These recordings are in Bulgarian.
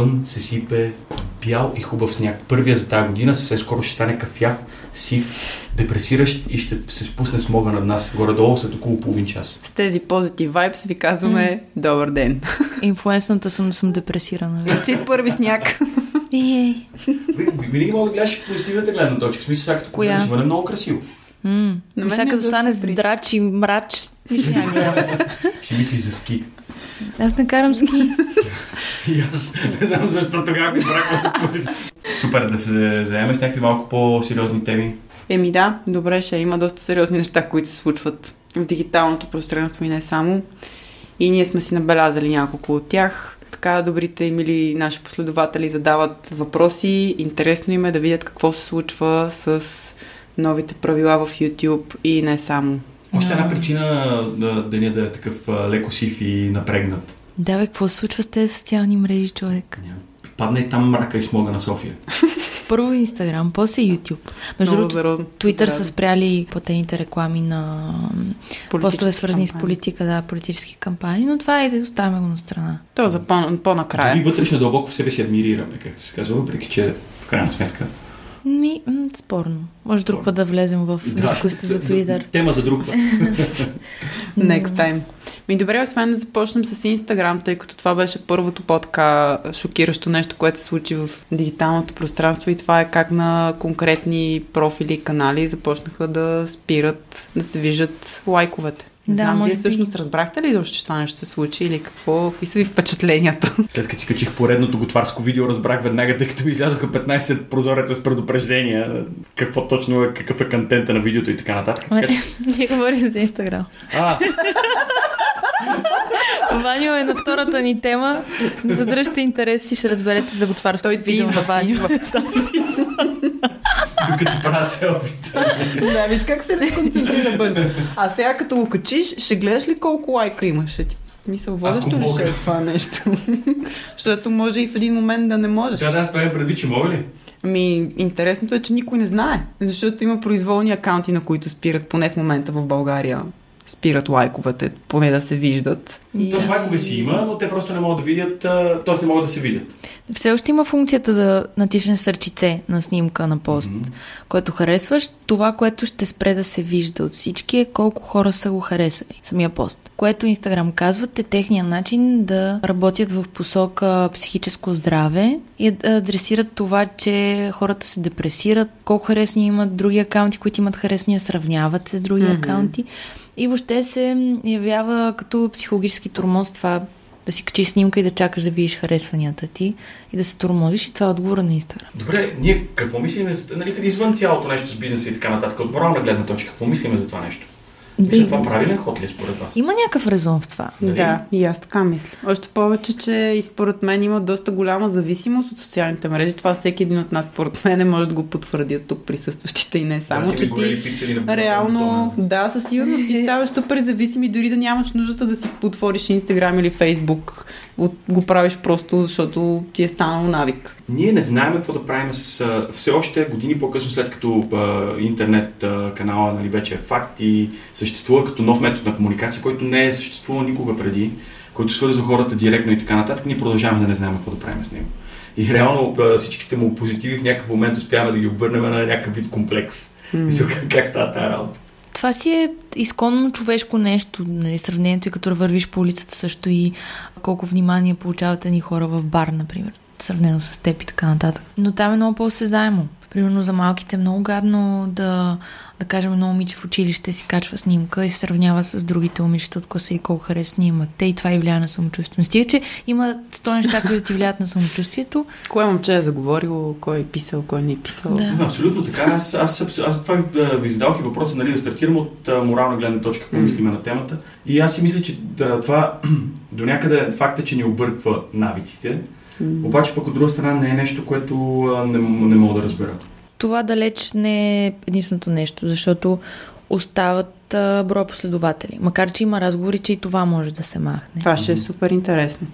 навън се сипе бял и хубав сняг. Първия за тази година съвсем скоро ще стане кафяв, сив, депресиращ и ще се спусне смога над нас. Горе-долу след около половин час. С тези позитив вайбс ви казваме mm. добър ден. Инфлуенсната съм да съм депресирана. Честит първи сняг. Ей. Винаги мога да гледаш позитивната гледна точка. В смисъл, сега като Коя? ще бъде много красиво. Сега ми е като стане доста при- драч и мрач. Ще мисли за ски. Аз не карам ски. И аз не знам защо тогава ми браква позитив. Супер да се заеме с някакви малко по-сериозни теми. Еми да, добре ще има доста сериозни неща, които се случват в дигиталното пространство и не само. И ние сме си набелязали няколко от тях. Така добрите и мили наши последователи задават въпроси. Интересно им е да видят какво се случва с новите правила в YouTube и не само. Още една причина да, деня да е такъв леко сив и напрегнат. Да, бе, какво се случва с тези социални мрежи, човек? Няма. Падна и там мрака и смога на София. Първо Инстаграм, после YouTube. Между другото. Twitter Заразно. са спряли платените реклами на постове свързани с политика, да, политически кампании, но това е да оставяме го на страна. То за по- по-накрая. Дори вътрешно дълбоко в себе си адмирираме, както се казва, въпреки че в крайна сметка. Ми, м, спорно. Може друг път да влезем в дискусията за Twitter. Тема за друг път. Next time. Ми добре, освен да започнем с Инстаграм, тъй като това беше първото по-така шокиращо нещо, което се случи в дигиталното пространство и това е как на конкретни профили и канали започнаха да спират, да се виждат лайковете. Не Да, знам, може вие би. всъщност разбрахте ли защо че това нещо се случи или какво, какви са ви впечатленията? След като си качих поредното готварско видео, разбрах веднага, тъй като ми излязоха 15 прозореца с предупреждения, какво точно е, какъв е контента на видеото и така нататък. Така, че... Ние говорим за Инстаграм. А, Ваню е на втората ни тема. Задръжте интерес и ще разберете за готварското Той ти видео на идва, Ваню. Докато правя селфита. да, виж как се концентрира бързо. А сега като го качиш, ще гледаш ли колко лайка имаш? Ще ти Мисъл, водещо ли ще е това нещо? Защото може и в един момент да не можеш. Сега да това е предвид, че мога ли? Ами, интересното е, че никой не знае. Защото има произволни акаунти, на които спират, поне в момента в България, спират лайковете, поне да се виждат. И- То с лайкове си има, но те просто не могат да видят, т.е. не могат да се видят. Все още има функцията да натиснеш сърчице на снимка на пост, Мгм. което харесваш. Това, което ще спре да се вижда от всички е колко хора са го харесали, самия пост. Което Инстаграм казват е техния начин да работят в посока психическо здраве и да адресират това, че хората се депресират, колко харесни имат други акаунти, които имат харесния, сравняват се с други Мгм. акаунти. И въобще се явява като психологически тормоз това да си качиш снимка и да чакаш да видиш харесванията ти и да се тормозиш и това е отговора на Инстаграм. Добре, ние какво мислиме, за- нали, извън цялото нещо с бизнеса и така нататък, от морална гледна точка, какво мислиме за това нещо? Мисля, това правилен ход ли е според вас? Има някакъв резон в това. Нали? Да, и аз така мисля. Още повече, че и според мен има доста голяма зависимост от социалните мрежи. Това всеки един от нас, според мен, може да го потвърди от тук присъстващите и не само, да, че ти пиксели на Реално, да, със сигурност ти ставаш супер зависим и дори да нямаш нуждата да си отвориш Инстаграм или Фейсбук. От, го правиш просто, защото ти е станало навик. Ние не знаем какво да правим с... а, Все още години по-късно, след като а, интернет а, канала нали, вече е факт и съществува като нов метод на комуникация, който не е съществувал никога преди, който свързва хората директно и така нататък, ние продължаваме да не знаем какво да правим с него. И реално всичките му позитиви в някакъв момент успяваме да ги обърнем на някакъв вид комплекс. Мисля, как, става тази работа? Това си е изконно човешко нещо. Нали, сравнението и като вървиш по улицата също и колко внимание получават ни хора в бар, например. Сравнено с теб и така нататък. Но там е много по-осезаемо. Примерно за малките е много гадно да, да кажем, едно момиче в училище си качва снимка и се сравнява с другите момичета от класа и колко харесни имат. Те и това и влияе на самочувствието. Стига, че има сто неща, които ти влияят на самочувствието. Кое момче е заговорило, кой е писал, кой не е писал. Да. Да, абсолютно така. Аз, аз, аз, аз това ви, задавах и въпроса, нали, да стартирам от а, морална гледна точка, какво мислиме на темата. И аз си мисля, че да, това до някъде факта, че ни обърква навиците, М. обаче пък от друга страна не е нещо, което не, не мога да разбера. Това далеч не е единственото нещо, защото остават а, броя последователи. Макар, че има разговори, че и това може да се махне. Това ще е супер интересно.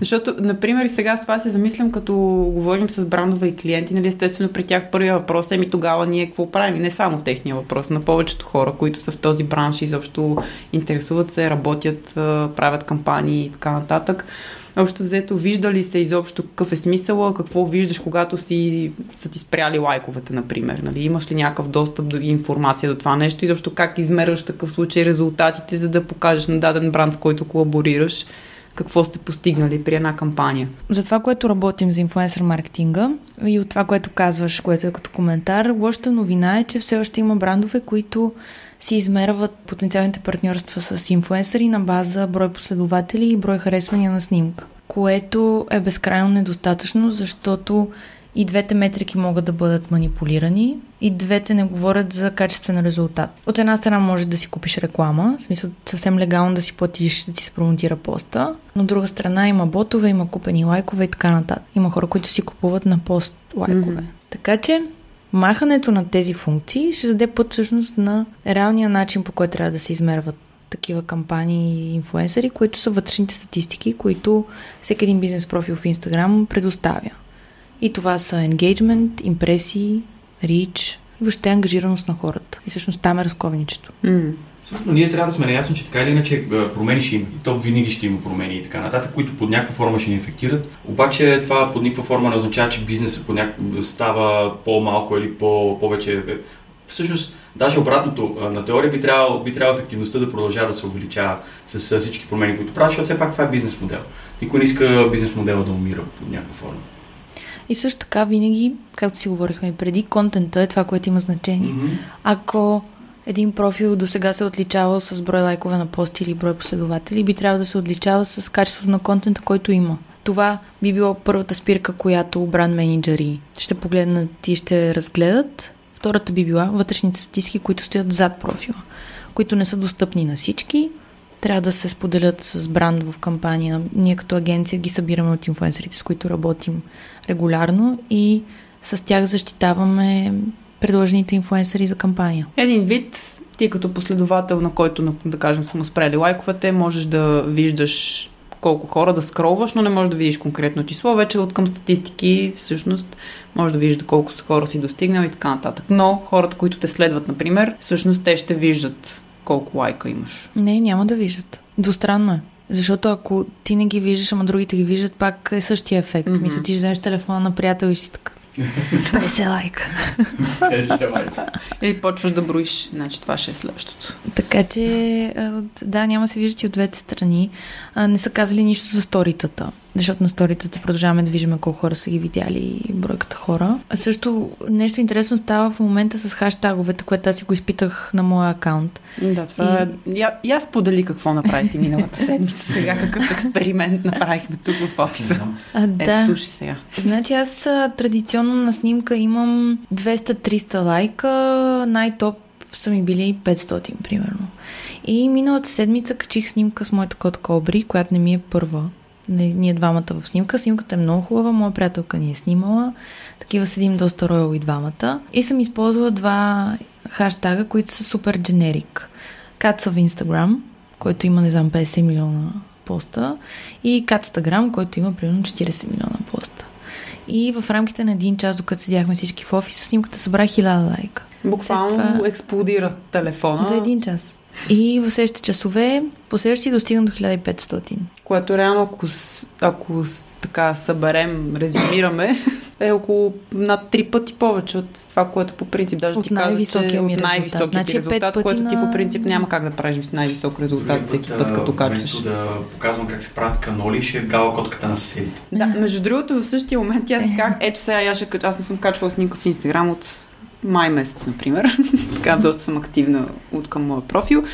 Защото, например, сега с това се замислям, като говорим с брандове и клиенти, нали, естествено при тях първия въпрос е ми тогава ние какво правим. Не само техния въпрос, на повечето хора, които са в този бранш и изобщо интересуват се, работят, правят кампании и така нататък. Общо взето, вижда ли се изобщо какъв е смисъла, какво виждаш, когато си са ти спряли лайковете, например? Нали? Имаш ли някакъв достъп до информация до това нещо? Изобщо как измерваш такъв случай резултатите, за да покажеш на даден бранд, с който колаборираш, какво сте постигнали при една кампания. За това, което работим за инфлуенсър маркетинга и от това, което казваш, което е като коментар, лошата новина е, че все още има брандове, които си измерват потенциалните партньорства с инфлуенсъри на база брой последователи и брой харесвания на снимка, което е безкрайно недостатъчно, защото и двете метрики могат да бъдат манипулирани, и двете не говорят за качествен резултат. От една страна може да си купиш реклама, в смисъл съвсем легално да си платиш да ти се промотира поста, но от друга страна има ботове, има купени лайкове и така нататък. Има хора, които си купуват на пост лайкове. Mm-hmm. Така че махането на тези функции ще даде път всъщност на реалния начин, по който трябва да се измерват такива кампании и инфуенсъри, които са вътрешните статистики, които всеки един бизнес профил в Инстаграм предоставя. И това са engagement, импресии, reach и въобще ангажираност на хората. И всъщност там е разковничето. Mm. Но ние трябва да сме наясни, че така или иначе промени ще има. И то винаги ще има промени и така нататък, които под някаква форма ще ни ефектират. Обаче това под никаква форма не означава, че бизнесът под няк... става по-малко или по- повече. Всъщност, даже обратното, на теория би трябвало, би трябвало ефективността да продължава да се увеличава с всички промени, които правят, защото все пак това е бизнес модел. Никой не иска бизнес модела да умира под някаква форма. И също така винаги, както си говорихме преди, контента е това, което има значение. Mm-hmm. Ако един профил до сега се е отличавал с брой лайкове на пости или брой последователи, би трябвало да се отличава с качеството на контента, който има. Това би било първата спирка, която бранд менеджери ще погледнат и ще разгледат. Втората би била вътрешните статистики, които стоят зад профила, които не са достъпни на всички, трябва да се споделят с бранд в кампания. Ние като агенция ги събираме от инфуенсерите, с които работим регулярно и с тях защитаваме предложените инфуенсери за кампания. Един вид, ти като последовател, на който, да кажем, са му спрели лайковете, можеш да виждаш колко хора да скролваш, но не можеш да видиш конкретно число. Вече от към статистики, всъщност, може да видиш колко хора си достигнал и така нататък. Но хората, които те следват, например, всъщност те ще виждат колко лайка имаш. Не, няма да виждат. Двустранно е. Защото ако ти не ги виждаш, ама другите ги виждат, пак е същия ефект. Mm-hmm. Смисъл, ти ще вземеш телефона на приятел и си така. 50 лайка. 50 лайка. Или почваш да броиш. Значи това ще е следващото. Така че, да, няма се виждат и от двете страни. Не са казали нищо за сторитата защото на сторитата продължаваме да виждаме колко хора са ги видяли и бройката хора. А също нещо интересно става в момента с хаштаговете, което аз си го изпитах на моя акаунт. Да, това и... Я, и аз подели какво направите миналата седмица сега, какъв експеримент направихме тук в офиса. А, да. Ето, слушай сега. Значи аз традиционно на снимка имам 200-300 лайка, най-топ са ми били 500, примерно. И миналата седмица качих снимка с моята кот Кобри, която не ми е първа ние двамата в снимка. Снимката е много хубава, моя приятелка ни е снимала. Такива седим доста роял и двамата. И съм използвала два хаштага, които са супер дженерик. Cats of Instagram, който има, не знам, 50 милиона поста и Catstagram, който има примерно 40 милиона поста. И в рамките на един час, докато седяхме всички в офиса, снимката събра 1000 лайка. Буквално това... експлодира телефона. За един час. И в следващите часове, последващи достигна до 1500. Което реално, ако, ако така съберем, резюмираме, е около над три пъти повече от това, което по принцип даже от ти каза, че от най-високият значи, резултат, което на... ти по принцип няма как да правиш най-висок резултат Други всеки път, като качваш. да показвам как се правят каноли, ще е гала котката на съседите. Да, между другото, в същия момент аз как, ето сега аз, ще, аз не съм качвала снимка в Инстаграм от май месец, например. така доста съм активна от към моя профил.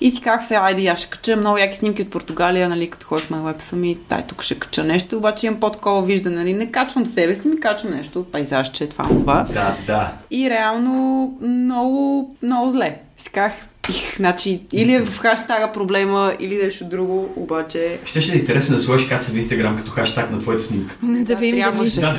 И си казах се, айде, аз ще кача много яки снимки от Португалия, нали, като ходихме на веб ми, тай, тук ще кача нещо, обаче имам по-такова виждане, нали, не качвам себе си, ми качвам нещо, пейзажче, това, това. Да, да. И реално много, много зле. Си казах, значи, или е в хаштага проблема, или нещо друго, обаче... Ще ще е интересно да сложиш каца в Инстаграм като хаштаг на твоята снимка. Не да ви трябваше. Да.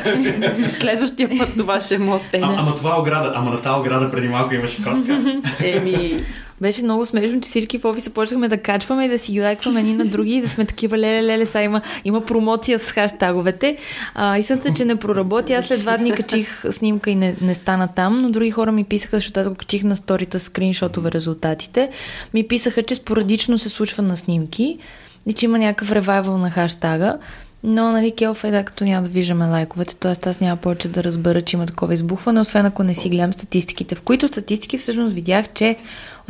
Следващия път това ще е моят тест. ама това ограда, ама на тази ограда преди малко имаше котка. Еми, беше много смешно, че всички в офиса почнахме да качваме и да си ги лайкваме едни на други и да сме такива леле, леле, са има, има промоция с хаштаговете. А, истината, че не проработи. Аз след два дни качих снимка и не, не стана там, но други хора ми писаха, защото аз го качих на сторита скриншотове резултатите. Ми писаха, че спорадично се случва на снимки и че има някакъв ревайвал на хаштага. Но, нали, келф е да, като няма да виждаме лайковете, т.е. аз няма повече да разбера, че има такова избухване, освен ако не си гледам статистиките, в които статистики всъщност видях, че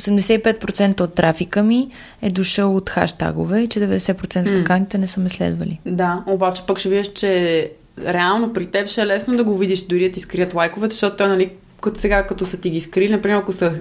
85% от трафика ми е дошъл от хаштагове и че 90% от акаунтите не са ме следвали. Да, обаче пък ще видиш, че реално при теб ще е лесно да го видиш, дори да ти скрият лайковете, защото той, нали, като сега, като са ти ги скрили, например, ако са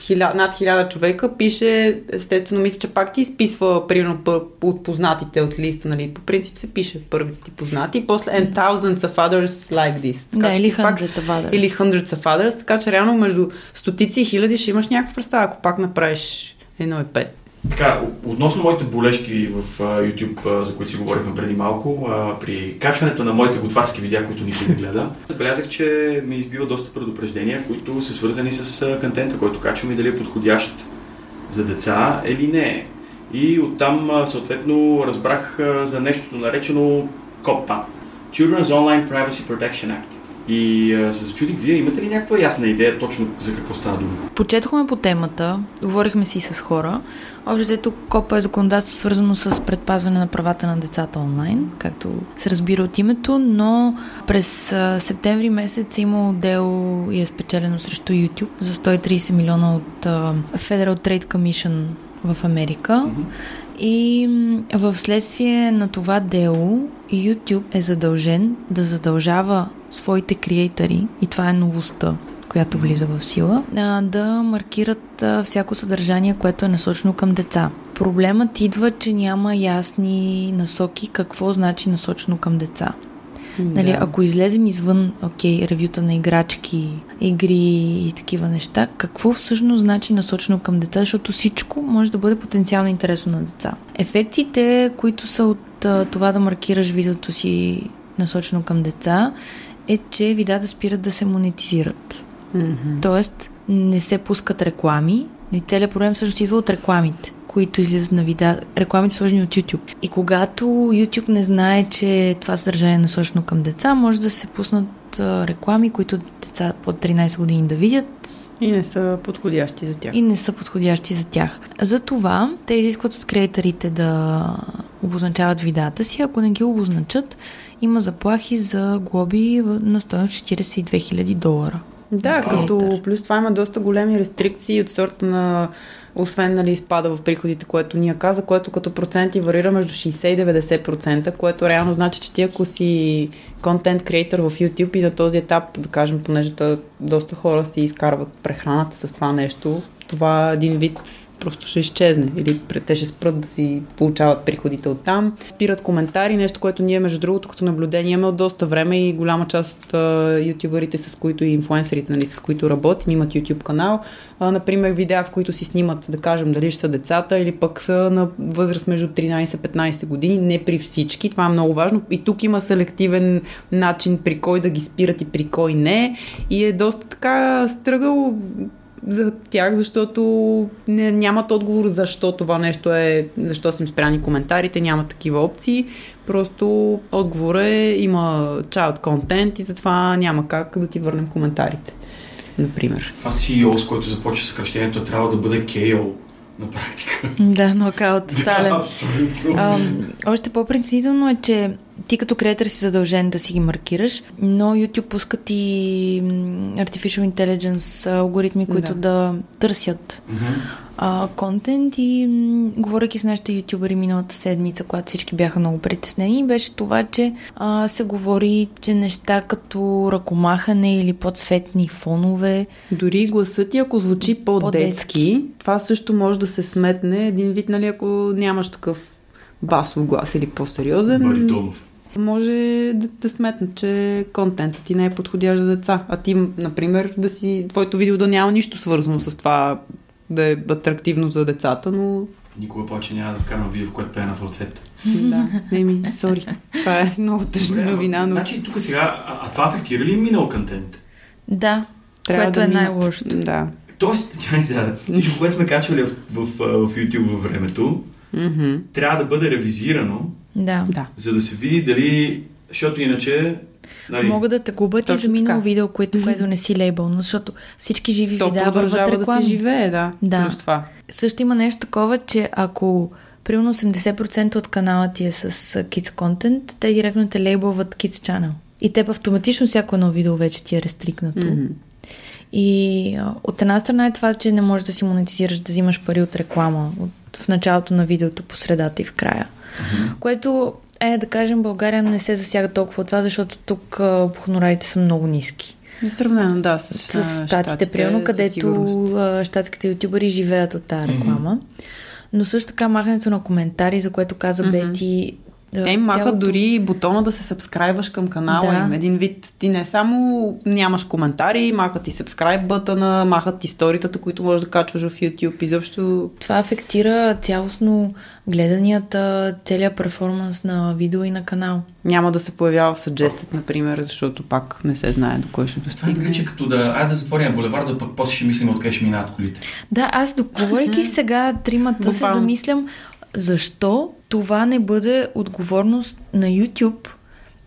хиля, над хиляда човека, пише, естествено, мисля, че пак ти изписва, примерно, от познатите от листа, нали, по принцип се пише първите ти познати, и после and thousands of others like this. Така, да, или hundreds пак, of others. Или hundreds of others, така че реално между стотици и хиляди ще имаш някаква представа, ако пак направиш едно и пет. Така, относно моите болешки в YouTube, за които си говорихме преди малко, при качването на моите готварски видеа, които никой не гледа, забелязах, че ми избива доста предупреждения, които са свързани с контента, който качвам и дали е подходящ за деца или не. И оттам съответно разбрах за нещото наречено COPPA Children's Online Privacy Protection Act. И а, се зачудих, вие имате ли някаква ясна идея точно за какво става дума? Почетохме по темата, говорихме си с хора. Общо взето КОПА е законодателство свързано с предпазване на правата на децата онлайн, както се разбира от името, но през а, септември месец е имало дело и е спечелено срещу YouTube за 130 милиона от а, Federal Trade Commission в Америка. Mm-hmm. И в следствие на това дело YouTube е задължен да задължава своите креатори, и това е новостта, която влиза в сила, да маркират всяко съдържание, което е насочено към деца. Проблемът идва, че няма ясни насоки какво значи насочено към деца. Нали, да. Нали, ако излезем извън, окей, ревюта на играчки, игри и такива неща, какво всъщност значи насочено към деца, защото всичко може да бъде потенциално интересно на деца. Ефектите, които са от а, това да маркираш видеото си насочено към деца, е, че видеята спират да се монетизират. Mm-hmm. Тоест, не се пускат реклами. И целият проблем всъщност идва от рекламите които излизат на видеа, рекламите сложени от YouTube. И когато YouTube не знае, че това съдържание е насочено към деца, може да се пуснат реклами, които деца под 13 години да видят, и не са подходящи за тях. И не са подходящи за тях. Затова те изискват от креаторите да обозначават видеята си. Ако не ги обозначат, има заплахи за глоби на стоеност 42 000 долара. Да, като плюс това има доста големи рестрикции от сорта на освен нали, изпада в приходите, което ние каза, което като проценти варира между 60 и 90%, което реално значи, че ти ако си контент креатор в YouTube и на този етап, да кажем, понеже доста хора си изкарват прехраната с това нещо, това един вид просто ще изчезне или те ще спрат да си получават приходите от там. Спират коментари, нещо, което ние, между другото, като наблюдение имаме от доста време и голяма част от ютуберите, с които и инфлуенсерите, нали, с които работим, имат YouTube канал. Uh, например, видеа, в които си снимат, да кажем, дали ще са децата или пък са на възраст между 13-15 години. Не при всички, това е много важно. И тук има селективен начин при кой да ги спират и при кой не. И е доста така стръгал за тях, защото не, нямат отговор защо това нещо е, защо са им спряни коментарите, няма такива опции. Просто отговор е, има child content и затова няма как да ти върнем коментарите. Например. Това CEO, с който започва съкръщението, трябва да бъде KO на практика. Да, нокаут, тотален. да, абсолютно. още по-принципно е, че ти като креатор си задължен да си ги маркираш, но YouTube пускат и Artificial Intelligence алгоритми, които да, да търсят mm-hmm. контент и м- говоряки с нашите ютубери миналата седмица, когато всички бяха много притеснени, беше това, че а, се говори, че неща като ръкомахане или подсветни фонове. Дори гласът ти, ако звучи по-детски, по-детски, това също може да се сметне един вид, нали, ако нямаш такъв басов глас или по-сериозен. Баритонов. Може да, да сметнат, че контентът ти не е подходящ за деца. А ти, например, да си, твоето видео да няма нищо свързано с това да е атрактивно за децата, но Никога повече няма да вкарам видео, в което пее на фалцет. да, не ми, сори. Това е много тъжна новина. Но... Значи тук сега, а, а това афектира ли минал контент? Да, Трябва което да е най-лошото. Да. Тоест, чай сега, всичко, което сме качвали в, в, в, в YouTube във времето, mm-hmm. трябва да бъде ревизирано, да. да. за да се види дали, защото иначе Нали? Могат да те губят и за минало видео, което, което не си лейбълно, защото всички живи То видеа върват реклами. да си живее, да. да. Плюс това. Също има нещо такова, че ако примерно 80% от канала ти е с Kids Content, те директно те лейбълват Kids Channel. И теб автоматично всяко едно видео вече ти е рестрикнато. Mm-hmm. И от една страна е това, че не можеш да си монетизираш, да взимаш пари от реклама от, в началото на видеото, по средата и в края. Mm-hmm. Което е, да кажем, България не се засяга толкова от това, защото тук хонорарите са много ниски. Несравнено, да, с, с щатите, примерно, където щатските ютубъри живеят от тази реклама. Mm-hmm. Но също така махането на коментари, за което каза mm-hmm. Бети, те им махат цялото... дори бутона да се сабскрайваш към канала да. им. Един вид, ти не само нямаш коментари, махат ти сабскрайб бътана, махат ти сторитата, които можеш да качваш в YouTube. Изобщо... Това афектира цялостно гледанията, целият перформанс на видео и на канал. Няма да се появява в Suggested, например, защото пак не се знае до кой ще достигне. Това прилича като да, айде да затворим булеварда, пък после ще мислим откъде ще минават колите. Да, аз договорейки сега тримата се замислям, защо това не бъде отговорност на YouTube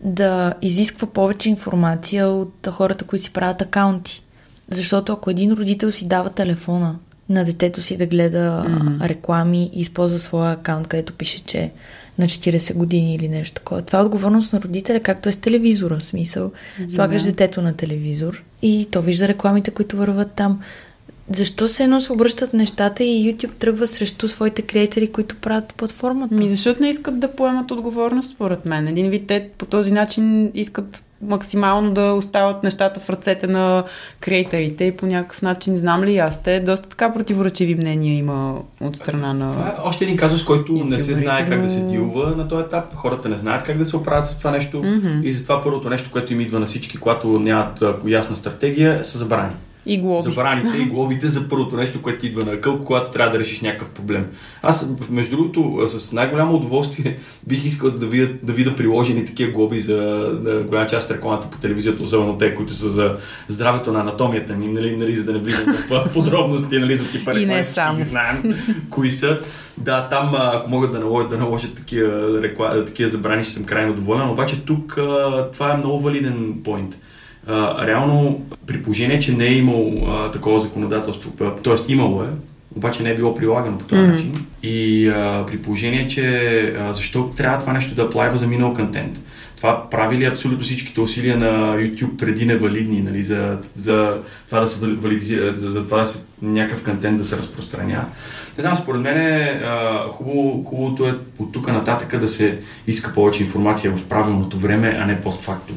да изисква повече информация от хората, които си правят акаунти? Защото ако един родител си дава телефона на детето си да гледа mm-hmm. реклами и използва своя акаунт, където пише, че на 40 години или нещо такова. Това е отговорност на родителя, както е с телевизора. В смисъл, слагаш детето на телевизор и то вижда рекламите, които върват там защо се едно се обръщат нещата и YouTube тръгва срещу своите креатори, които правят платформата? Ми, защото не искат да поемат отговорност, според мен. Един вид те по този начин искат максимално да остават нещата в ръцете на креаторите и по някакъв начин, знам ли аз, те доста така противоречиви мнения има от страна на... Това е още един казус, който не се знае как да се дилва на този етап. Хората не знаят как да се оправят с това нещо mm-hmm. и затова първото нещо, което им идва на всички, когато нямат ясна стратегия, са забрани. И глоби. Забраните и глобите за първото нещо, което идва на къл, когато трябва да решиш някакъв проблем. Аз, между другото, с най-голямо удоволствие бих искал да видя, да видя приложени такива глоби за да, голяма част от рекламата по телевизията, особено те, които са за здравето на анатомията ми, нали, нали, за да не влизам в подробности, нали, за типа реклами, всички знаем кои са. Да, там, ако могат да наложат, да наложат такива, такива забрани, ще съм крайно доволен, обаче тук това е много валиден поинт а, реално при положение, че не е имало а, такова законодателство, т.е. имало е, обаче не е било прилагано по този mm-hmm. начин. И а, при положение, че а, защо трябва това нещо да плайва за минал контент? Това прави ли абсолютно всичките усилия на YouTube преди невалидни, нали, за, за това да се валидизира, за, за това да се някакъв контент да се разпространява? Не знам, според мен е, хубаво, хубавото е от тук нататък да се иска повече информация в правилното време, а не постфактум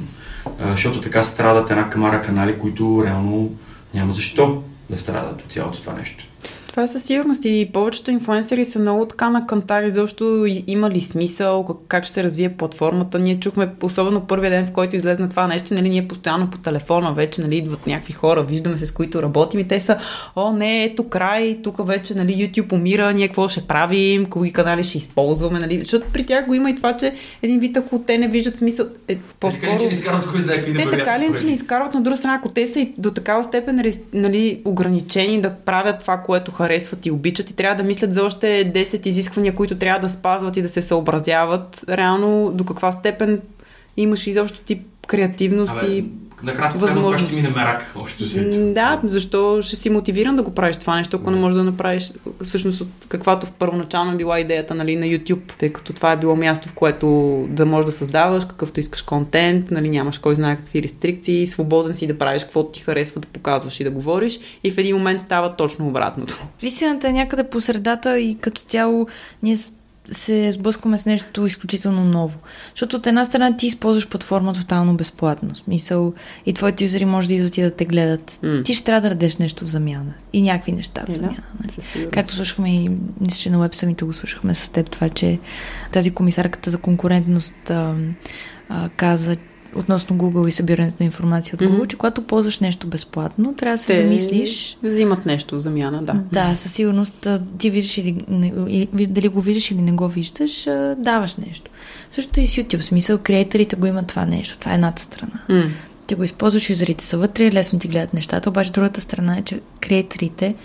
защото така страдат една камара канали, които реално няма защо да страдат от цялото това нещо. Това е със сигурност. И повечето инфуенсери са много така на кантари, защото има ли смисъл, как ще се развие платформата. Ние чухме, особено първия ден, в който излезна това нещо, нали, ние постоянно по телефона вече, нали, идват някакви хора, виждаме се с които работим и те са, о, не, ето край, тук вече, нали, YouTube умира, ние какво ще правим, кои канали ще използваме, нали, защото при тях го има и това, че един вид, ако те не виждат смисъл, е, по-скоро... Те така ли, че не изкарват кой знае Те така ли, че не изкарват, на друга страна, ако те са и до такава степен нали, ограничени да правят това, което харесват и обичат и трябва да мислят за още 10 изисквания, които трябва да спазват и да се съобразяват. Реално до каква степен имаш изобщо тип креативност Абе, и Накратко казвам, ще мине мерак общо си. Да, защо ще си мотивиран да го правиш това нещо, ако не можеш да направиш всъщност от каквато в първоначално била идеята нали, на YouTube, тъй като това е било място, в което да можеш да създаваш какъвто искаш контент, нали, нямаш кой знае какви рестрикции, свободен си да правиш каквото ти харесва да показваш и да говориш и в един момент става точно обратното. Висината е някъде по средата и като цяло ние се сблъскваме с нещо изключително ново. Защото от една страна ти използваш платформа тотално безплатно. Смисъл и твоите юзери може да идват и да те гледат. Mm. Ти ще трябва да дадеш нещо в замяна. И някакви неща в замяна. Да, нали? Както слушахме и мисля, че на веб самите го слушахме с теб, това, че тази комисарката за конкурентност а, а, каза, относно Google и събирането на информация от Google, mm-hmm. че когато ползваш нещо безплатно, трябва да се Те замислиш. Взимат нещо в замяна, да. Да, със сигурност ти виждаш или не, дали го виждаш или не го виждаш, даваш нещо. Също и с YouTube, смисъл, креаторите го имат това нещо. Това е едната страна. Mm. Ти го използваш, юзерите са вътре, лесно ти гледат нещата, обаче другата страна е, че креаторите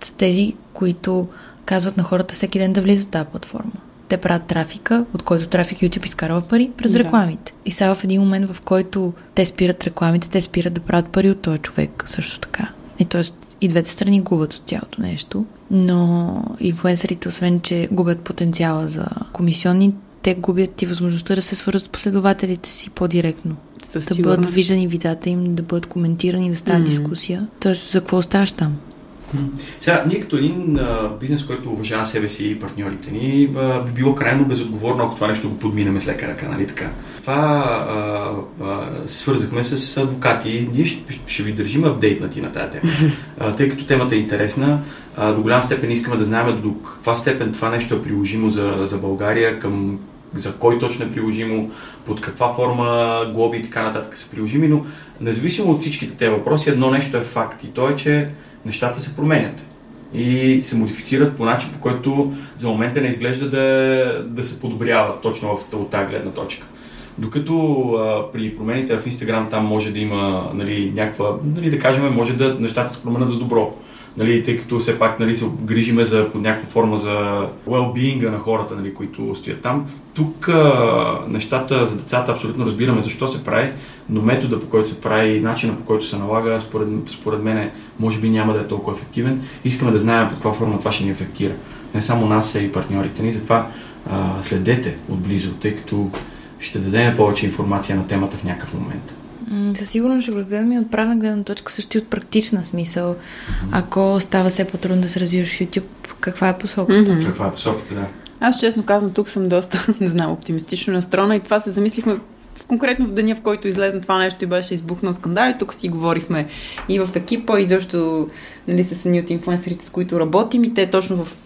са тези, които казват на хората всеки ден да влизат в тази платформа те правят трафика, от който трафик YouTube изкарва пари през да. рекламите. И сега в един момент, в който те спират рекламите, те спират да правят пари от този човек също така. И т.е. и двете страни губят от цялото нещо, но инфуенсърите, освен че губят потенциала за комисионни, те губят и възможността да се свързват с последователите си по-директно. Със да сигурност. бъдат виждани видеята им, да бъдат коментирани, да става Мгм. дискусия. Тоест, за какво оставаш там? Сега, ние като един а, бизнес, който уважава себе си и партньорите ни, а, би било крайно безотговорно, ако това нещо го подминеме с лека ръка, нали така? Това а, а, свързахме с адвокати ние ще, ще ви държим апдейтнати на тази тема. А, тъй като темата е интересна, а, до голяма степен искаме да знаем до каква степен това нещо е приложимо за, за България, към за кой точно е приложимо, под каква форма глоби и така нататък са приложими, но независимо от всичките тези въпроси, едно нещо е факт и то е, че нещата се променят и се модифицират по начин, по който за момента не изглежда да, да се подобрява точно в, от тази гледна точка. Докато а, при промените в Инстаграм там може да има нали, някаква, нали, да кажем, може да нещата се променят за добро. Нали, тъй като все пак нали, се грижиме за, под някаква форма за well-being на хората, нали, които стоят там. Тук а, нещата за децата абсолютно разбираме защо се прави, но метода по който се прави и начина по който се налага, според, според мен, може би няма да е толкова ефективен. Искаме да знаем под каква форма това ще ни ефектира. Не само нас, а и партньорите ни. Затова а, следете отблизо, тъй като ще дадем повече информация на темата в някакъв момент. Със сигурност ще го гледам и от правна гледна точка, също и от практична смисъл. Ако става все по-трудно да се развиваш в YouTube, каква е посоката? Мгм. Каква е посоката, да. Аз честно казвам, тук съм доста, не знам, оптимистично настроена и това се замислихме в конкретно в деня, в който излезна това нещо и беше избухнал скандал и тук си говорихме и в екипа и защо нали, с едни от инфуенсерите, с които работим и те точно в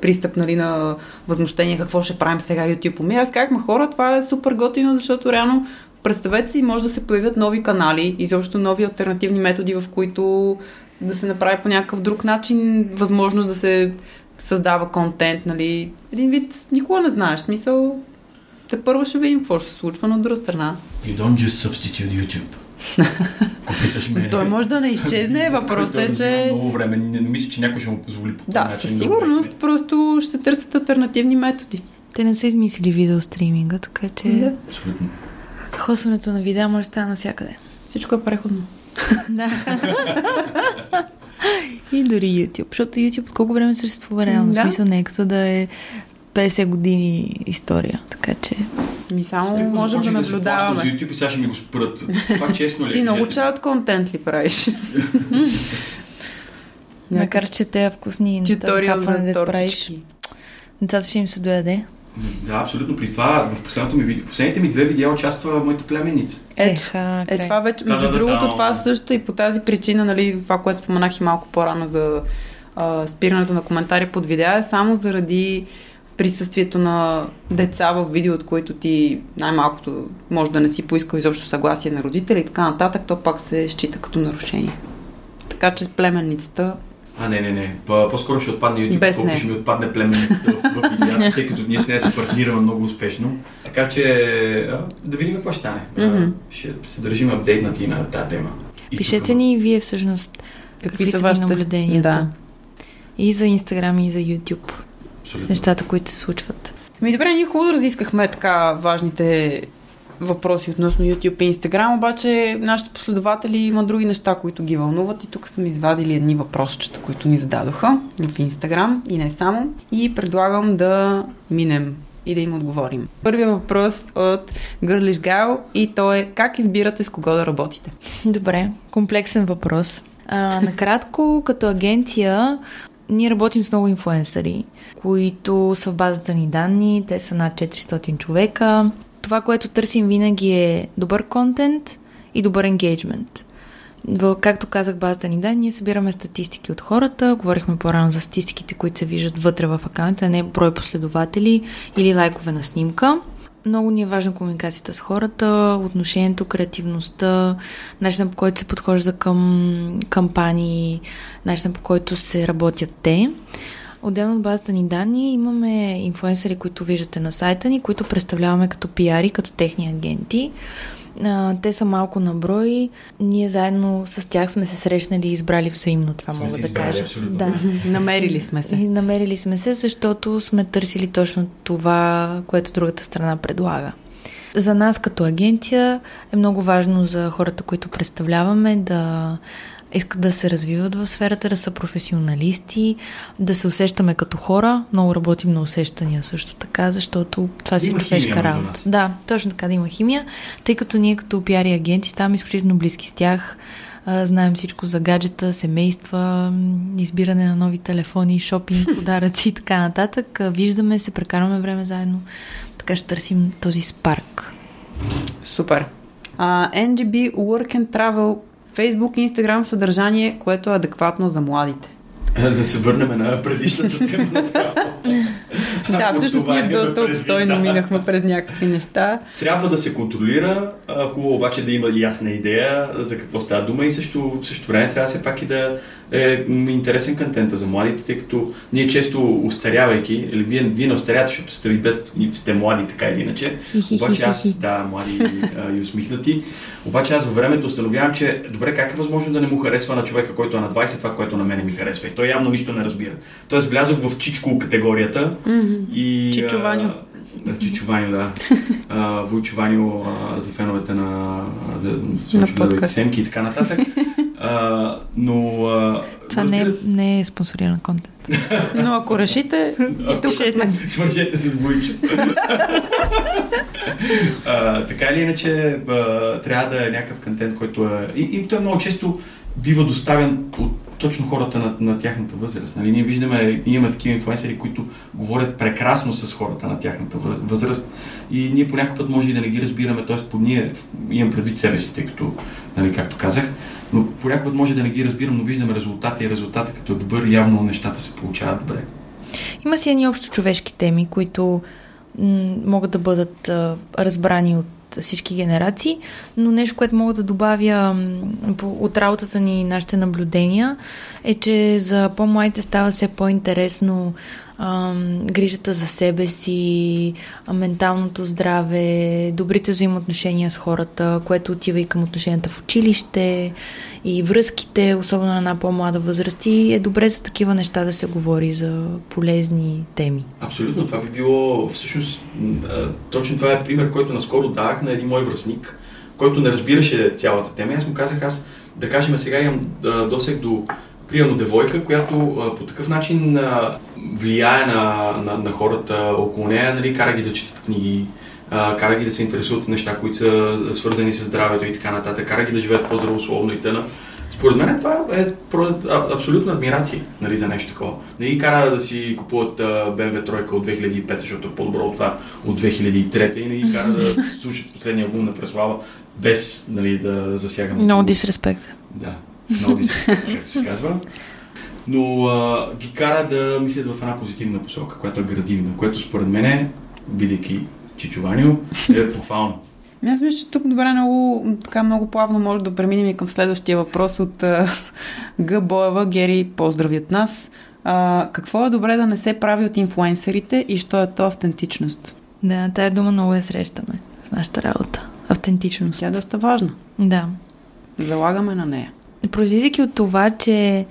пристъп нали, на възмущение какво ще правим сега YouTube умира. Аз казахме хора, това е супер готино, защото реално представете си, може да се появят нови канали, изобщо нови альтернативни методи, в които да се направи по някакъв друг начин възможност да се създава контент, нали. Един вид, никога не знаеш. Смисъл, те първо ще видим какво ще се случва, но от друга страна. You don't just substitute YouTube. Ако питаш ме... Той може да не изчезне, въпросът е, че... Много време. Не, не мисля, че някой ще му позволи по този Да, начин. със да сигурност, обръщне. просто ще търсят альтернативни методи. Те не са измислили видеостриминга, така че Да. Абсолютно. Хосването на видеа може да стане навсякъде. Всичко е преходно. Да. и дори YouTube, защото YouTube от колко време съществува реално? Да. Смисъл не е като да е 50 години история. Така че Ми само като можем да наблюдаваме. За YouTube и сега ще ми го спрат. Това честно ли? е? Ти много чат контент ли правиш? макар, че те вкусни неща за хапване да правиш, децата ще им се дояде. Да, абсолютно. При това, в последното ми видео, в последните ми две видеа участва моята племенница. Ето, Еха, Е, това вече, между Да, да, да, другото, да. това също и по тази причина, нали, това, което споменах и малко по-рано за а, спирането на коментари под видеа, е само заради присъствието на деца в видео, от които ти най-малкото може да не си поискал изобщо съгласие на родители и така нататък, то пак се счита като нарушение. Така че племенницата А, не, не, не. По- По-скоро ще отпадне YouTube, Без колкото нея. ще ми отпадне племенницата в, в видеа, тъй като ние с нея се партнираме много успешно. Така че а, да видим какво ще стане. Мгм. Ще се държим апдейтнати на тази тема. И Пишете тук- ни и вие всъщност какви, са ви вашите- наблюденията. Да. И за Инстаграм, и за YouTube. С Абсолютно. нещата, които се случват. Ми добре, ние хубаво разискахме така важните въпроси относно YouTube и Instagram, обаче нашите последователи има други неща, които ги вълнуват и тук съм извадили едни въпросчета, които ни зададоха в Instagram и не само. И предлагам да минем и да им отговорим. Първият въпрос от Гърлиш Гайл и то е как избирате с кого да работите? Добре, комплексен въпрос. А, накратко, като агенция, ние работим с много инфуенсъри, които са в базата ни данни. Те са над 400 човека. Това, което търсим винаги е добър контент и добър енгейджмент. Както казах, базата ни данни, ние събираме статистики от хората. Говорихме по-рано за статистиките, които се виждат вътре в акаунта, не брой последователи или лайкове на снимка. Много ни е важна комуникацията с хората, отношението, креативността, начинът по който се подхожда към кампании, начинът по който се работят те. Отделно от базата ни данни имаме инфуенсъри, които виждате на сайта ни, които представляваме като пиари, като техни агенти. А, те са малко на брой. Ние заедно с тях сме се срещнали и избрали взаимно, това Сме мога да избрали, кажа. абсолютно. Да. Намерили сме се. И намерили сме се, защото сме търсили точно това, което другата страна предлага. За нас като агенция е много важно за хората, които представляваме, да искат да се развиват в сферата, да са професионалисти, да се усещаме като хора. Много работим на усещания също така, защото това си човешка работа. Да, точно така да има химия, тъй като ние като пиари агенти ставаме изключително близки с тях. Знаем всичко за гаджета, семейства, избиране на нови телефони, шопинг, подаръци и така нататък. Виждаме се, прекарваме време заедно. Така ще търсим този спарк. Супер. Uh, NGB Work and Travel Facebook и Instagram съдържание, което е адекватно за младите. Да се върнем на предишната тема. да, всъщност ние доста обстойно минахме през някакви неща. Трябва да се контролира, хубаво обаче да има ясна идея за какво става дума и също, в същото време трябва все пак и да е интересен контент за младите, тъй като ние често устарявайки, или вие, вие не устарявате, защото сте, без, сте млади така или иначе, обаче аз, да, млади и усмихнати, обаче аз във времето установявам, че добре, как е възможно да не му харесва на човека, който е на 20 това, което на мене ми харесва. Той явно нищо не разбира. Тоест влязох в чичко категорията mm-hmm. и... Чичуваню. Чичуваню, да. Войчуваню за феновете на, за, на семки и така нататък. А, но... А, Това разбира... не, е, не е спонсориран контент. но ако решите, тук сме. Свържете се с Войчо. а, така или иначе, а, трябва да е някакъв контент, който е... И, и той много често бива доставен от точно хората на, на тяхната възраст. Нали? Ние виждаме, ние имаме такива инфлуенсери, които говорят прекрасно с хората на тяхната възраст и ние по път може и да не ги разбираме, т.е. по ние имам предвид себе си, тъй като, нали, както казах, но по път може да не ги разбирам, но виждаме резултата и резултата като е добър, явно нещата се получават добре. Има си едни общо човешки теми, които м- могат да бъдат а, разбрани от всички генерации, но нещо, което мога да добавя от работата ни и нашите наблюдения е, че за по-младите става все по-интересно грижата за себе си, менталното здраве, добрите взаимоотношения с хората, което отива и към отношенията в училище и връзките, особено на една по-млада възраст. И е добре за такива неща да се говори за полезни теми. Абсолютно. Това би било, всъщност, точно това е пример, който наскоро давах на един мой връзник, който не разбираше цялата тема. Аз му казах, аз да кажем сега имам досег до примерно девойка, която а, по такъв начин а, влияе на, на, на хората около нея, нали, кара ги да четат книги, а, кара ги да се интересуват от неща, които са свързани с здравето и така нататък, кара ги да живеят по-здравословно и т.н. Според мен това е абсолютна адмирация нали, за нещо такова. Не ги кара да си купуват BMW тройка от 2005, защото е по-добро от това от 2003 и не ги кара да слушат последния албум на Преслава без нали, да засягам. Много no дисреспект. Да, много както се казва но а, ги кара да мислят в една позитивна посока, която е градивна, което според мен, бидейки чичуваню, е похвално. Аз мисля, че тук добре много, така много плавно може да преминем и към следващия въпрос от Г. Боева. Гери, поздрави от нас. Uh, какво е добре да не се прави от инфлуенсерите и що е то автентичност? Да, тая дума много я срещаме в нашата работа. Автентичност. Тя е доста важна. Да. Залагаме на нея. Произлизайки от това, че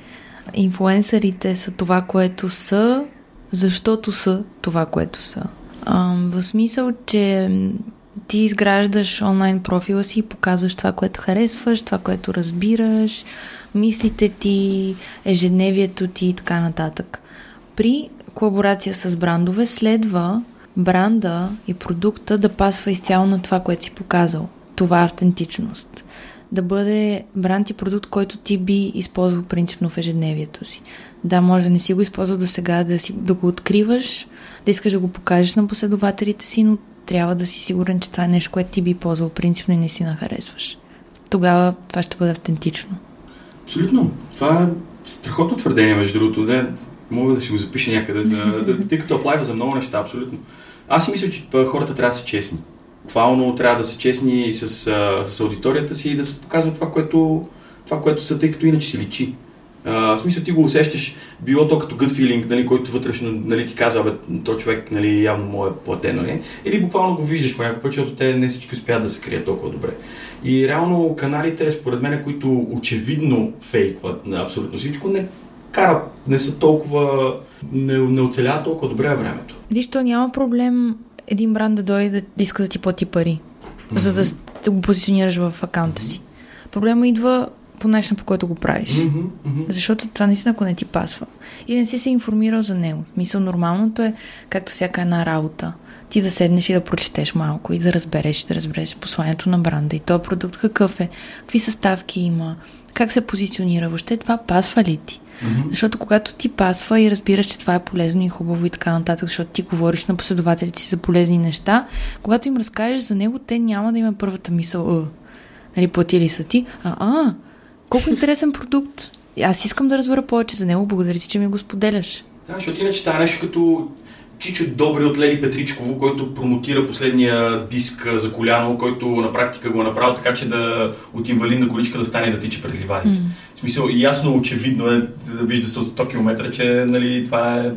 инфлуенсърите са това, което са, защото са това, което са. А, в смисъл, че ти изграждаш онлайн профила си и показваш това, което харесваш, това, което разбираш, мислите ти, ежедневието ти и така нататък. При колаборация с брандове следва бранда и продукта да пасва изцяло на това, което си показал. Това е автентичност да бъде бранд и продукт, който ти би използвал принципно в ежедневието си. Да, може да не си го използвал до сега, да, си, да го откриваш, да искаш да го покажеш на последователите си, но трябва да си сигурен, че това е нещо, което ти би ползвал принципно и наистина харесваш. Тогава това ще бъде автентично. Абсолютно. Това е страхотно твърдение, между другото. Да, мога да си го запиша някъде, да, да, тъй като аплайва за много неща, абсолютно. Аз си мисля, че хората трябва да са честни буквално трябва да са честни с, с аудиторията си и да се показва това, което, това, което са, тъй като иначе се личи. В смисъл ти го усещаш, било то като gut feeling, нали, който вътрешно нали, ти казва, бе, то човек нали, явно му е платено, не? Или буквално го виждаш по някакъв път, защото те не всички успяват да се крият толкова добре. И реално каналите, според мен, които очевидно фейкват на абсолютно всичко, не карат, не са толкова, не, не оцеляват толкова добре времето. Виж, то няма проблем един бранд да дойде да иска да ти плати пари, mm-hmm. за да, да го позиционираш в акаунта си. Проблема идва по начина, по който го правиш. Мгм. Защото това наистина, ако не ти пасва. И не си се информирал за него. Мисъл, нормалното е, както всяка една работа, ти да седнеш и да прочетеш малко и да разбереш, да разбереш посланието на бранда и този продукт какъв е, какви съставки има, как се позиционира, въобще това пасва ли ти? Мгм. Защото когато ти пасва и разбираш, че това е полезно и хубаво и така нататък, защото ти говориш на последователите си за полезни неща, когато им разкажеш за него, те няма да има първата мисъл, а, нали, платили са ти, а, а, колко интересен продукт. Аз искам да разбера повече за него, благодаря ти, че ми го споделяш. Да, защото иначе става нещо като Чичо Добри от Лели Петричково, който промотира последния диск за коляно, който на практика го е направил така, че да от инвалидна количка да стане да тича през ливадите. М. В смисъл, ясно, очевидно е, да вижда се от 100 км, че нали, това е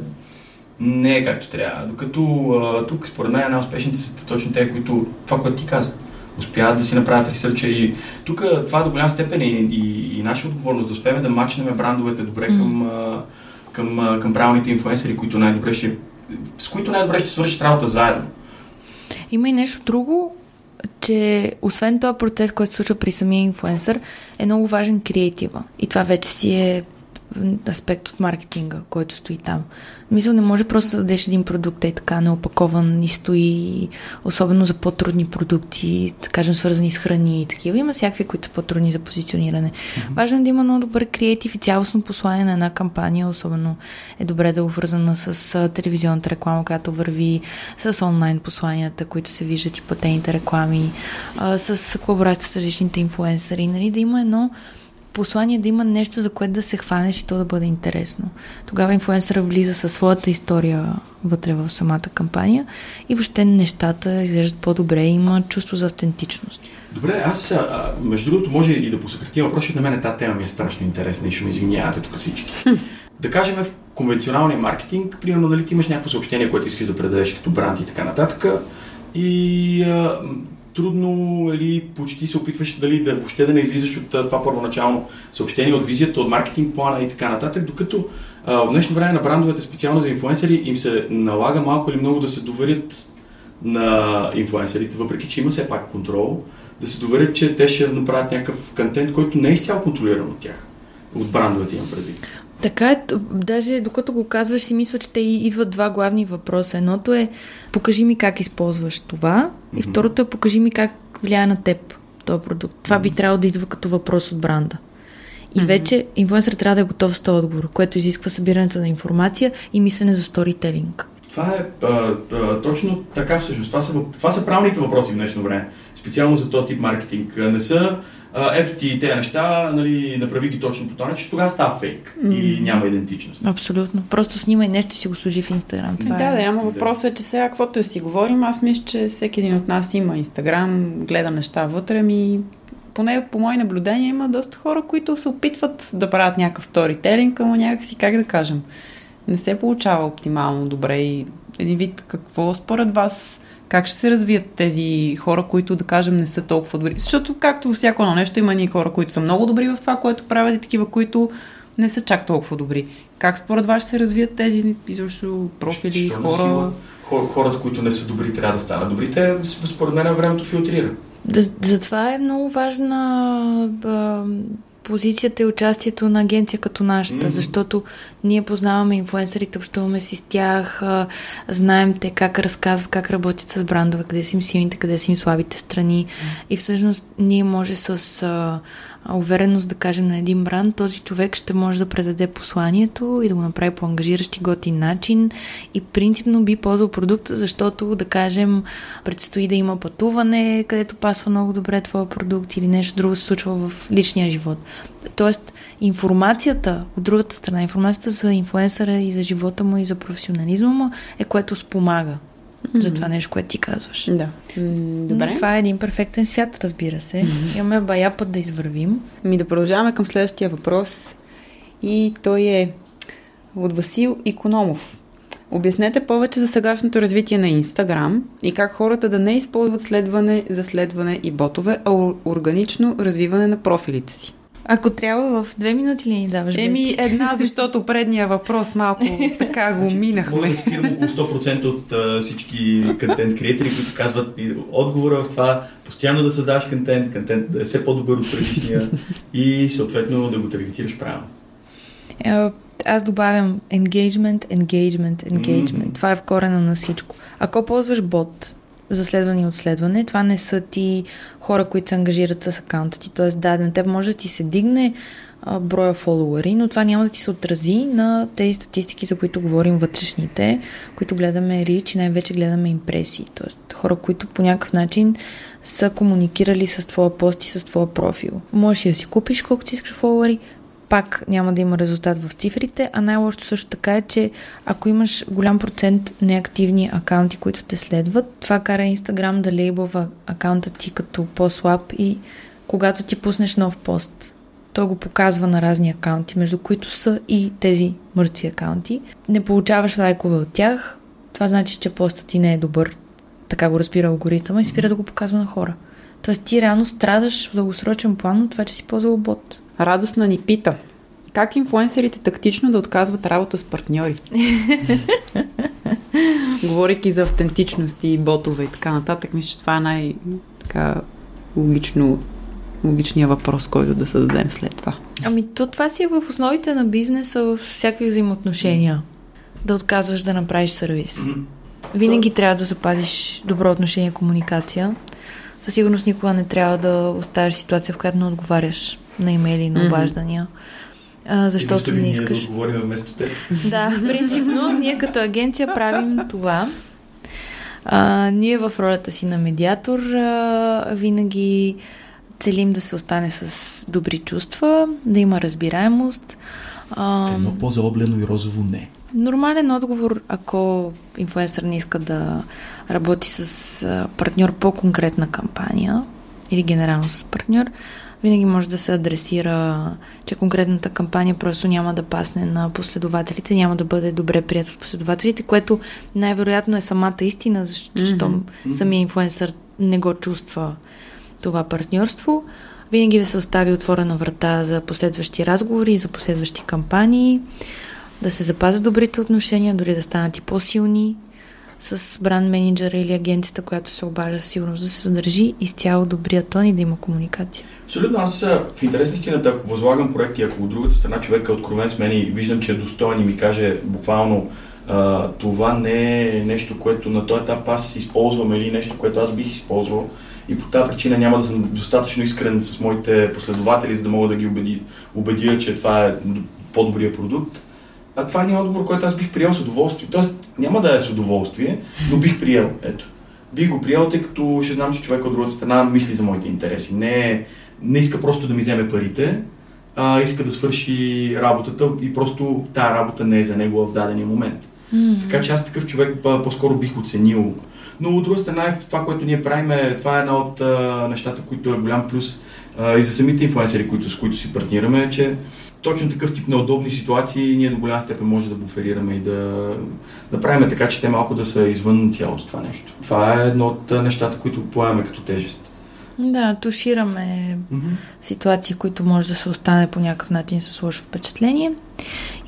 не е както трябва. Докато а, тук, според мен, най-успешните са точно те, които това, което ти каза, успяват да си направят ресърча и тук това до голяма степен е и, и, и наша отговорност да успеем да мачнем брандовете добре Мгм. към, към, към правилните инфлуенсъри, които най-добре ще, с които най-добре ще свършат работа заедно. Има и нещо друго, че освен този процес, който се случва при самия инфуенсър, е много важен креатива. И това вече си е аспект от маркетинга, който стои там. Мисля, не може просто да дадеш един продукт и така неопакован и стои, особено за по-трудни продукти, да кажем свързани с храни и такива. Има всякакви, които са по-трудни за позициониране. Важно е да има много добър креатив и цялостно послание на една кампания, особено е добре да е обвързана с телевизионната реклама, която върви, с онлайн посланията, които се виждат и платените реклами, с колаборация с различните инфуенсъри, нали, да има едно послание, да има нещо, за което да се хванеш и то да бъде интересно. Тогава инфуенсъра влиза със своята история вътре в самата кампания и въобще нещата изглеждат по-добре и има чувство за автентичност. Добре, аз, а, между другото, може и да посъкратим въпрос, защото на мен тази тема ми е страшно интересна и ще ме извинявате тук всички. да кажем в конвенционалния маркетинг, примерно, нали, ти имаш някакво съобщение, което искаш да предадеш като бранд и така нататък. И а, трудно или почти се опитваш дали да въобще да не излизаш от това първоначално съобщение, от визията, от маркетинг плана и така нататък, докато а, в днешно време на брандовете, специално за инфуенсери, им се налага малко или много да се доверят на инфуенсерите, въпреки че има все пак контрол, да се доверят, че те ще направят някакъв контент, който не е изцяло контролиран от тях. От брандовете имам предвид. Така е, даже докато го казваш, си мисля, че те и- идват два главни въпроса. Едното е покажи ми как използваш това и Мгм. второто е покажи ми как влияе на теб този продукт. Това би трябвало да идва като въпрос от бранда. И вече инфлуенсър трябва да е готов с този отговор, което изисква събирането на информация и мислене за сторителинг. Това е а, а, точно така всъщност. Това са, това са правилните въпроси в днешно време. Специално за този тип маркетинг. Не са ето ти тези неща, нали, направи ги точно по този начин, тогава става фейк и няма идентичност. Абсолютно. Просто снимай нещо и си го сложи в Инстаграм. Това да, е. да, ама въпросът е, че сега, каквото и си говорим, аз мисля, че всеки един от нас има Инстаграм, гледа неща вътре ми. Поне по мои наблюдения има доста хора, които се опитват да правят някакъв сторителинг, ама някакси, как да кажем, не се получава оптимално добре и един вид какво според вас как ще се развият тези хора, които, да кажем, не са толкова добри? Защото, както във всяко едно нещо, има ни хора, които са много добри в това, което правят и такива, които не са чак толкова добри. Как според вас ще се развият тези изобщо профили, Що хора? Хората, които не са добри, трябва да станат добри. Те, според мен, времето филтрира. Да, затова е много важна позицията и участието на агенция като нашата, Мгм. защото ние познаваме инфуенсърите, общуваме си с тях, а, знаем те как разказват, как работят с брандове, къде са им силните, къде са им слабите страни и всъщност ние може с а, увереност да кажем на един бранд, този човек ще може да предаде посланието и да го направи по ангажиращ готин начин и принципно би ползвал продукта, защото да кажем предстои да има пътуване, където пасва много добре твоя продукт или нещо друго се случва в личния живот. Тоест, информацията от другата страна, информацията за инфуенсъра и за живота му и за професионализма му е което спомага mm-hmm. за това нещо, което ти казваш. Да. Добре. Но това е един перфектен свят, разбира се. Mm-hmm. Имаме бая път да извървим. Ми да продължаваме към следващия въпрос. И той е от Васил Икономов. Обяснете повече за сегашното развитие на Инстаграм и как хората да не използват следване за следване и ботове, а ор- органично развиване на профилите си. Ако трябва в две минути ли ни даваш? Еми, Бети? една, защото предния въпрос малко така го минахме. Може да цитирам около 100% от а, всички контент креатори, които казват и отговора в това постоянно да създаваш контент, контент да е все по-добър от предишния и съответно да го таргетираш правилно. Е, аз добавям engagement, engagement, engagement. Mm-hmm. Това е в корена на всичко. Ако ползваш бот, за следване и отследване. Това не са ти хора, които се ангажират с акаунта ти. Тоест, да, на теб може да ти се дигне а, броя фолуари, но това няма да ти се отрази на тези статистики, за които говорим вътрешните, които гледаме рич и най-вече гледаме импресии. Тоест, хора, които по някакъв начин са комуникирали с твоя пост и с твоя профил. Можеш да си купиш колкото си искаш фолуари, пак няма да има резултат в цифрите, а най-лошото също така е, че ако имаш голям процент неактивни акаунти, които те следват, това кара Инстаграм да лейбълва акаунта ти като по-слаб и когато ти пуснеш нов пост, той го показва на разни акаунти, между които са и тези мъртви акаунти. Не получаваш лайкове от тях, това значи, че постът ти не е добър. Така го разбира алгоритъма и спира да го показва на хора. Тоест ти реално страдаш в дългосрочен план от това, че си ползвал бот. Радостна ни пита. Как инфлуенсерите тактично да отказват работа с партньори? Говорейки за автентичност и ботове и така нататък, мисля, че това е най-така логично логичния въпрос, който да зададем след това. Ами то това си е в основите на бизнеса, в всякакви взаимоотношения. Да отказваш да направиш сервис. Винаги трябва да запазиш добро отношение, комуникация. Със сигурност никога не трябва да оставиш ситуация, в която не отговаряш на имейли, на обаждания. А, защото не искаш. Да отговорим вместо теб. Да, принципно ние като агенция правим това. А, ние в ролята си на медиатор а, винаги целим да се остане с добри чувства, да има разбираемост. А, Едно по-заоблено и розово не. Нормален отговор, ако инфуенсър не иска да работи с партньор по конкретна кампания или генерално с партньор, винаги може да се адресира, че конкретната кампания просто няма да пасне на последователите, няма да бъде добре прият от последователите, което най-вероятно е самата истина, защото mm-hmm. самия инфлуенсър не го чувства това партньорство. Винаги да се остави отворена врата за последващи разговори, за последващи кампании, да се запазят добрите отношения, дори да станат и по-силни, с бранд менеджера или агенцията, която се обажда сигурност да се съдържи изцяло добрия тон и да има комуникация. Абсолютно. Аз в интерес на истината, ако възлагам проекти, ако от другата страна човек е откровен с мен и виждам, че е достоен и ми каже буквално а, това не е нещо, което на този етап аз използвам или нещо, което аз бих използвал и по тази причина няма да съм достатъчно искрен с моите последователи, за да мога да ги убеди, убедя, че това е по-добрия продукт а това е отговор, който аз бих приел с удоволствие. Тоест, няма да е с удоволствие, но бих приел. Ето. Бих го приел, тъй като ще знам, че човек от другата страна мисли за моите интереси. Не, не иска просто да ми вземе парите, а иска да свърши работата и просто тази работа не е за него в дадения момент. Mm-hmm. Така че аз такъв човек по-скоро бих оценил. Но от друга страна, това, което ние правим, е, това е една от а, нещата, които е голям плюс а, и за самите инфлуенсери, които, с които си партнираме, е, че точно такъв тип неудобни ситуации ние до голяма степен може да буферираме и да направим така, че те малко да са извън цялото това нещо. Това е едно от нещата, които поемаме като тежест. Да, тушираме mm-hmm. ситуации, които може да се остане по някакъв начин с лошо впечатление.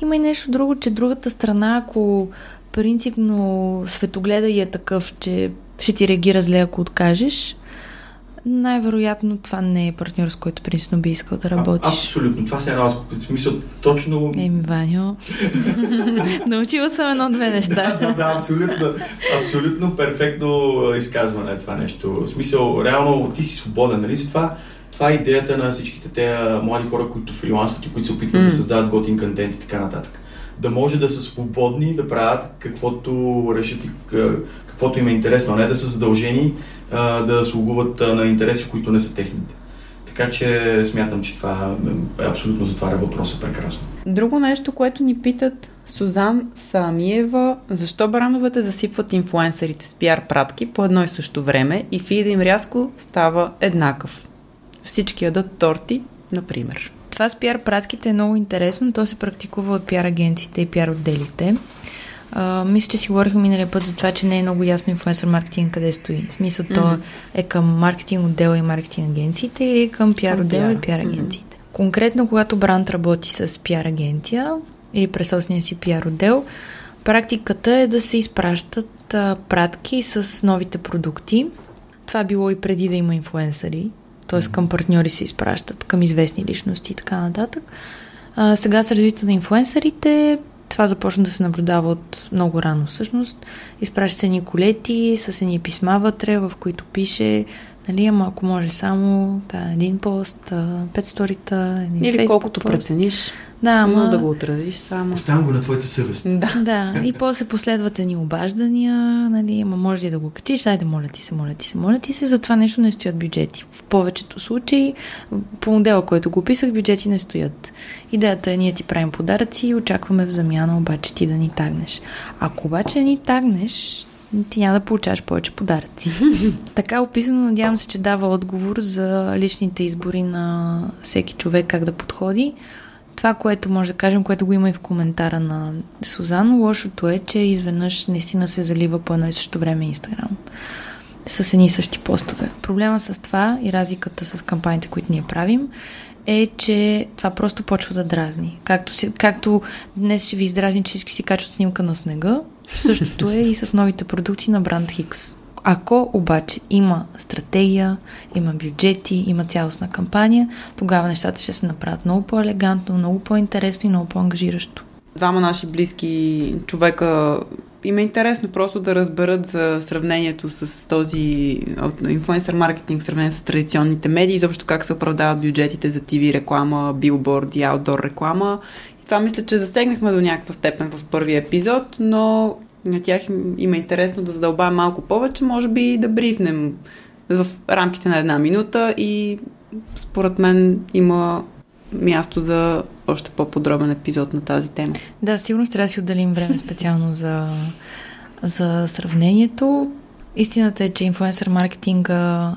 Има и нещо друго, че другата страна, ако принципно светогледа и е такъв, че ще ти реагира зле, ако откажеш, най-вероятно това не е партньор, с който принципно би искал да работиш. А, абсолютно. Това се е разговор. В смисъл, точно... Еми, Ваню. Научила съм едно-две неща. да, абсолютно. Абсолютно перфектно изказване е това нещо. В смисъл, реално ти си свободен, нали? това това е идеята на всичките те млади хора, които фрилансват и които се опитват mm. да създават готин контент и така нататък. Да може да са свободни да правят каквото решат и каквото им е интересно, а не да са задължени а, да слугуват а, на интереси, които не са техните. Така че смятам, че това е абсолютно затваря въпроса прекрасно. Друго нещо, което ни питат Сузан Самиева, защо брановете засипват инфлуенсърите с пиар пратки по едно и също време и фида им рязко става еднакъв. Всички ядат торти, например. Това с пиар пратките е много интересно. То се практикува от пиар агенциите и пиар отделите. А, мисля, че си говорихме миналия път за това, че не е много ясно инфлуенсър маркетинг къде стои. В смисъл, mm-hmm. то е към маркетинг отдела и маркетинг агенциите или към пиар отдела и пиар агенциите. Mm-hmm. Конкретно, когато бранд работи с пиар агенция или през собствения си пиар отдел, практиката е да се изпращат а, пратки с новите продукти. Това било и преди да има инфуенсъри, т.е. към партньори се изпращат, към известни личности и така нататък. А, сега с развитието на инфуенсърите това започна да се наблюдава от много рано всъщност. Изпраща се едни колети с едни писма вътре, в които пише Нали, ама ако може само да, един пост, пет сторита, един Или Facebook колкото пост. прецениш, Да, ама... но да го отразиш само. Оставям го на твоята съвест. Да. Да, и после последват едни обаждания, нали, ама може ли да го качиш, айде, моля ти се, моля ти се, моля ти се, за това нещо не стоят бюджети. В повечето случаи, по модела, който го писах, бюджети не стоят. Идеята е, ние ти правим подаръци и очакваме в замяна обаче ти да ни тагнеш. Ако обаче ни тагнеш, ти няма да получаваш повече подаръци. така описано, надявам се, че дава отговор за личните избори на всеки човек как да подходи. Това, което може да кажем, което го има и в коментара на Сузан, лошото е, че изведнъж наистина се залива по едно и също време Инстаграм с едни и същи постове. Проблема с това и разликата с кампаниите, които ние правим, е, че това просто почва да дразни. Както, си, както днес ще ви издразни, че всички си качват снимка на снега, същото е и с новите продукти на бранд Хикс. Ако обаче има стратегия, има бюджети, има цялостна кампания, тогава нещата ще се направят много по-елегантно, много по-интересно и много по-ангажиращо. Двама наши близки човека им е интересно просто да разберат за сравнението с този инфлуенсър маркетинг, сравнение с традиционните медии, изобщо как се оправдават бюджетите за ТВ реклама, билборди, аутдор реклама. И това мисля, че засегнахме до някаква степен в първия епизод, но на тях им, е интересно да задълбаем малко повече, може би да брифнем в рамките на една минута и според мен има място за още по-подробен епизод на тази тема. Да, сигурно трябва да си отделим време специално за, за сравнението. Истината е, че инфлуенсър маркетинга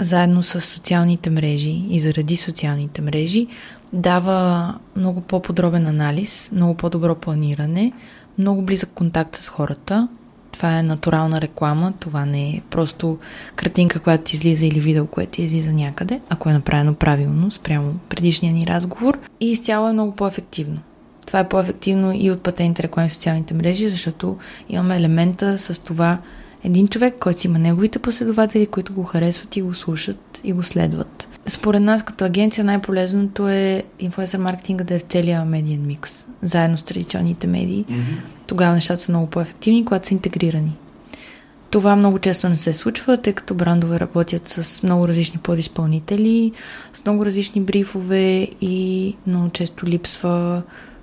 заедно с социалните мрежи и заради социалните мрежи дава много по-подробен анализ, много по-добро планиране, много близък контакт с хората. Това е натурална реклама, това не е просто картинка, която ти излиза или видео, което ти излиза някъде, ако е направено правилно спрямо предишния ни разговор. И изцяло е много по-ефективно. Това е по-ефективно и от пътените реклами в социалните мрежи, защото имаме елемента с това един човек, който има неговите последователи, които го харесват и го слушат и го следват. Според нас като агенция най-полезното е инфлуенсър маркетинга да е в целия медиен микс, заедно с традиционните медии. Mm-hmm. Тогава нещата са много по-ефективни, когато са интегрирани. Това много често не се случва, тъй като брандове работят с много различни подизпълнители, с много различни брифове и много често липсва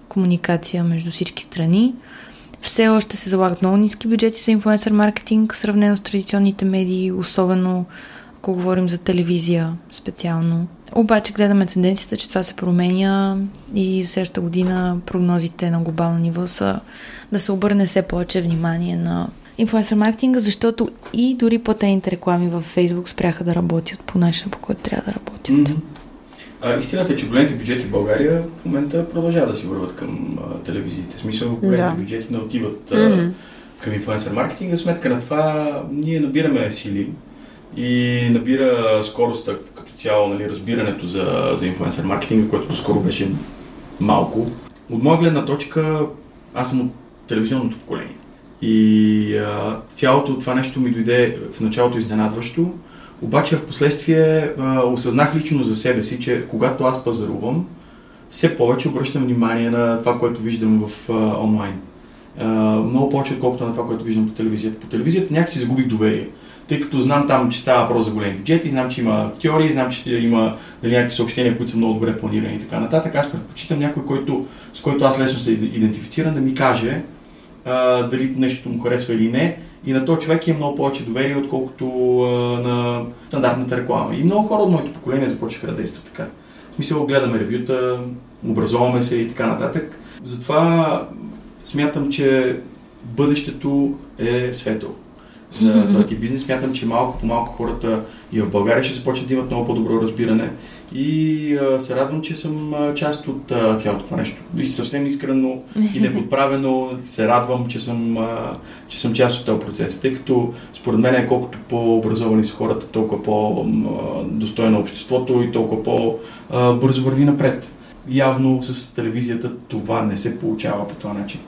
комуникация между всички страни. Все още се залагат много ниски бюджети за инфлуенсър маркетинг, сравнено с традиционните медии, особено ако говорим за телевизия специално. Обаче гледаме тенденцията, че това се променя и следващата година прогнозите на глобално ниво са да се обърне все повече внимание на инфлуенсър маркетинга, защото и дори платените реклами във Facebook спряха да работят по начина, по който трябва да работят. Mm-hmm. А, истината е, че големите бюджети в България в момента продължават да си върват към а, телевизиите. В смисъл, големите Да. бюджети не отиват а, Мгм. към инфлуенсър маркетинга. Сметка на това ние набираме сили и набира скоростта като цяло, нали, разбирането за, за инфлуенсър маркетинга, което доскоро беше малко. От моя гледна точка, аз съм от телевизионното поколение. И а, цялото това нещо ми дойде в началото изненадващо, обаче в последствие осъзнах лично за себе си, че когато аз пазарувам, все повече обръщам внимание на това, което виждам в а, онлайн. А, много повече, отколкото на това, което виждам по телевизията. По телевизията някакси загубих доверие. Тъй като знам там, че става въпрос за големи бюджети, знам, че има актьори, знам, че има нали, някакви съобщения, които са много добре планирани и така нататък. Аз предпочитам някой, който, с който аз лесно се идентифицирам, да ми каже а, дали нещо му харесва или не. И на този човек има много повече доверие, отколкото а, на стандартната реклама. И много хора от моето поколение започнаха да действат така. В смисъл, гледаме ревюта, образоваме се и така нататък. Затова смятам, че бъдещето е светло. За този бизнес. Смятам, че малко по малко хората и в България ще започнат да имат много по-добро разбиране и се радвам, че съм част от цялото това нещо. И съвсем искрено и неподправено се радвам, че съм, че съм част от този процес, тъй като според мен е колкото по-образовани са хората, толкова по-достойно обществото и толкова по-бързо върви напред. Явно с телевизията това не се получава по този начин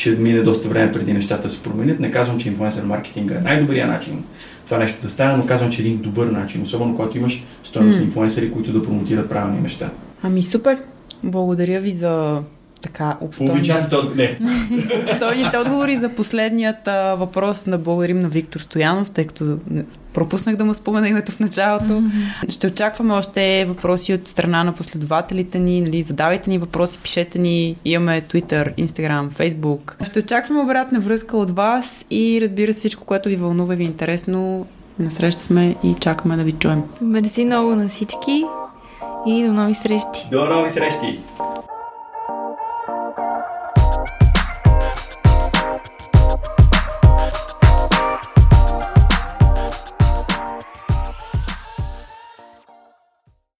ще мине доста време преди нещата да се променят. Не казвам, че инфлуенсър маркетинга е най-добрият начин това нещо да стане, но казвам, че е един добър начин, особено когато имаш стойностни mm. инфлуенсъри, които да промотират правилни неща. Ами супер! Благодаря ви за така обстойните обстойните отговори за последният а, въпрос да благодарим на Виктор Стоянов, тъй като пропуснах да му спомена името в началото. Mm-hmm. Ще очакваме още въпроси от страна на последователите ни. Нали, задавайте ни въпроси, пишете ни. Имаме Twitter, Instagram, Facebook. Ще очакваме обратна връзка от вас и разбира се всичко, което ви вълнува и ви е интересно. Насреща сме и чакаме да ви чуем. Мерси много на всички и до нови срещи. До нови срещи!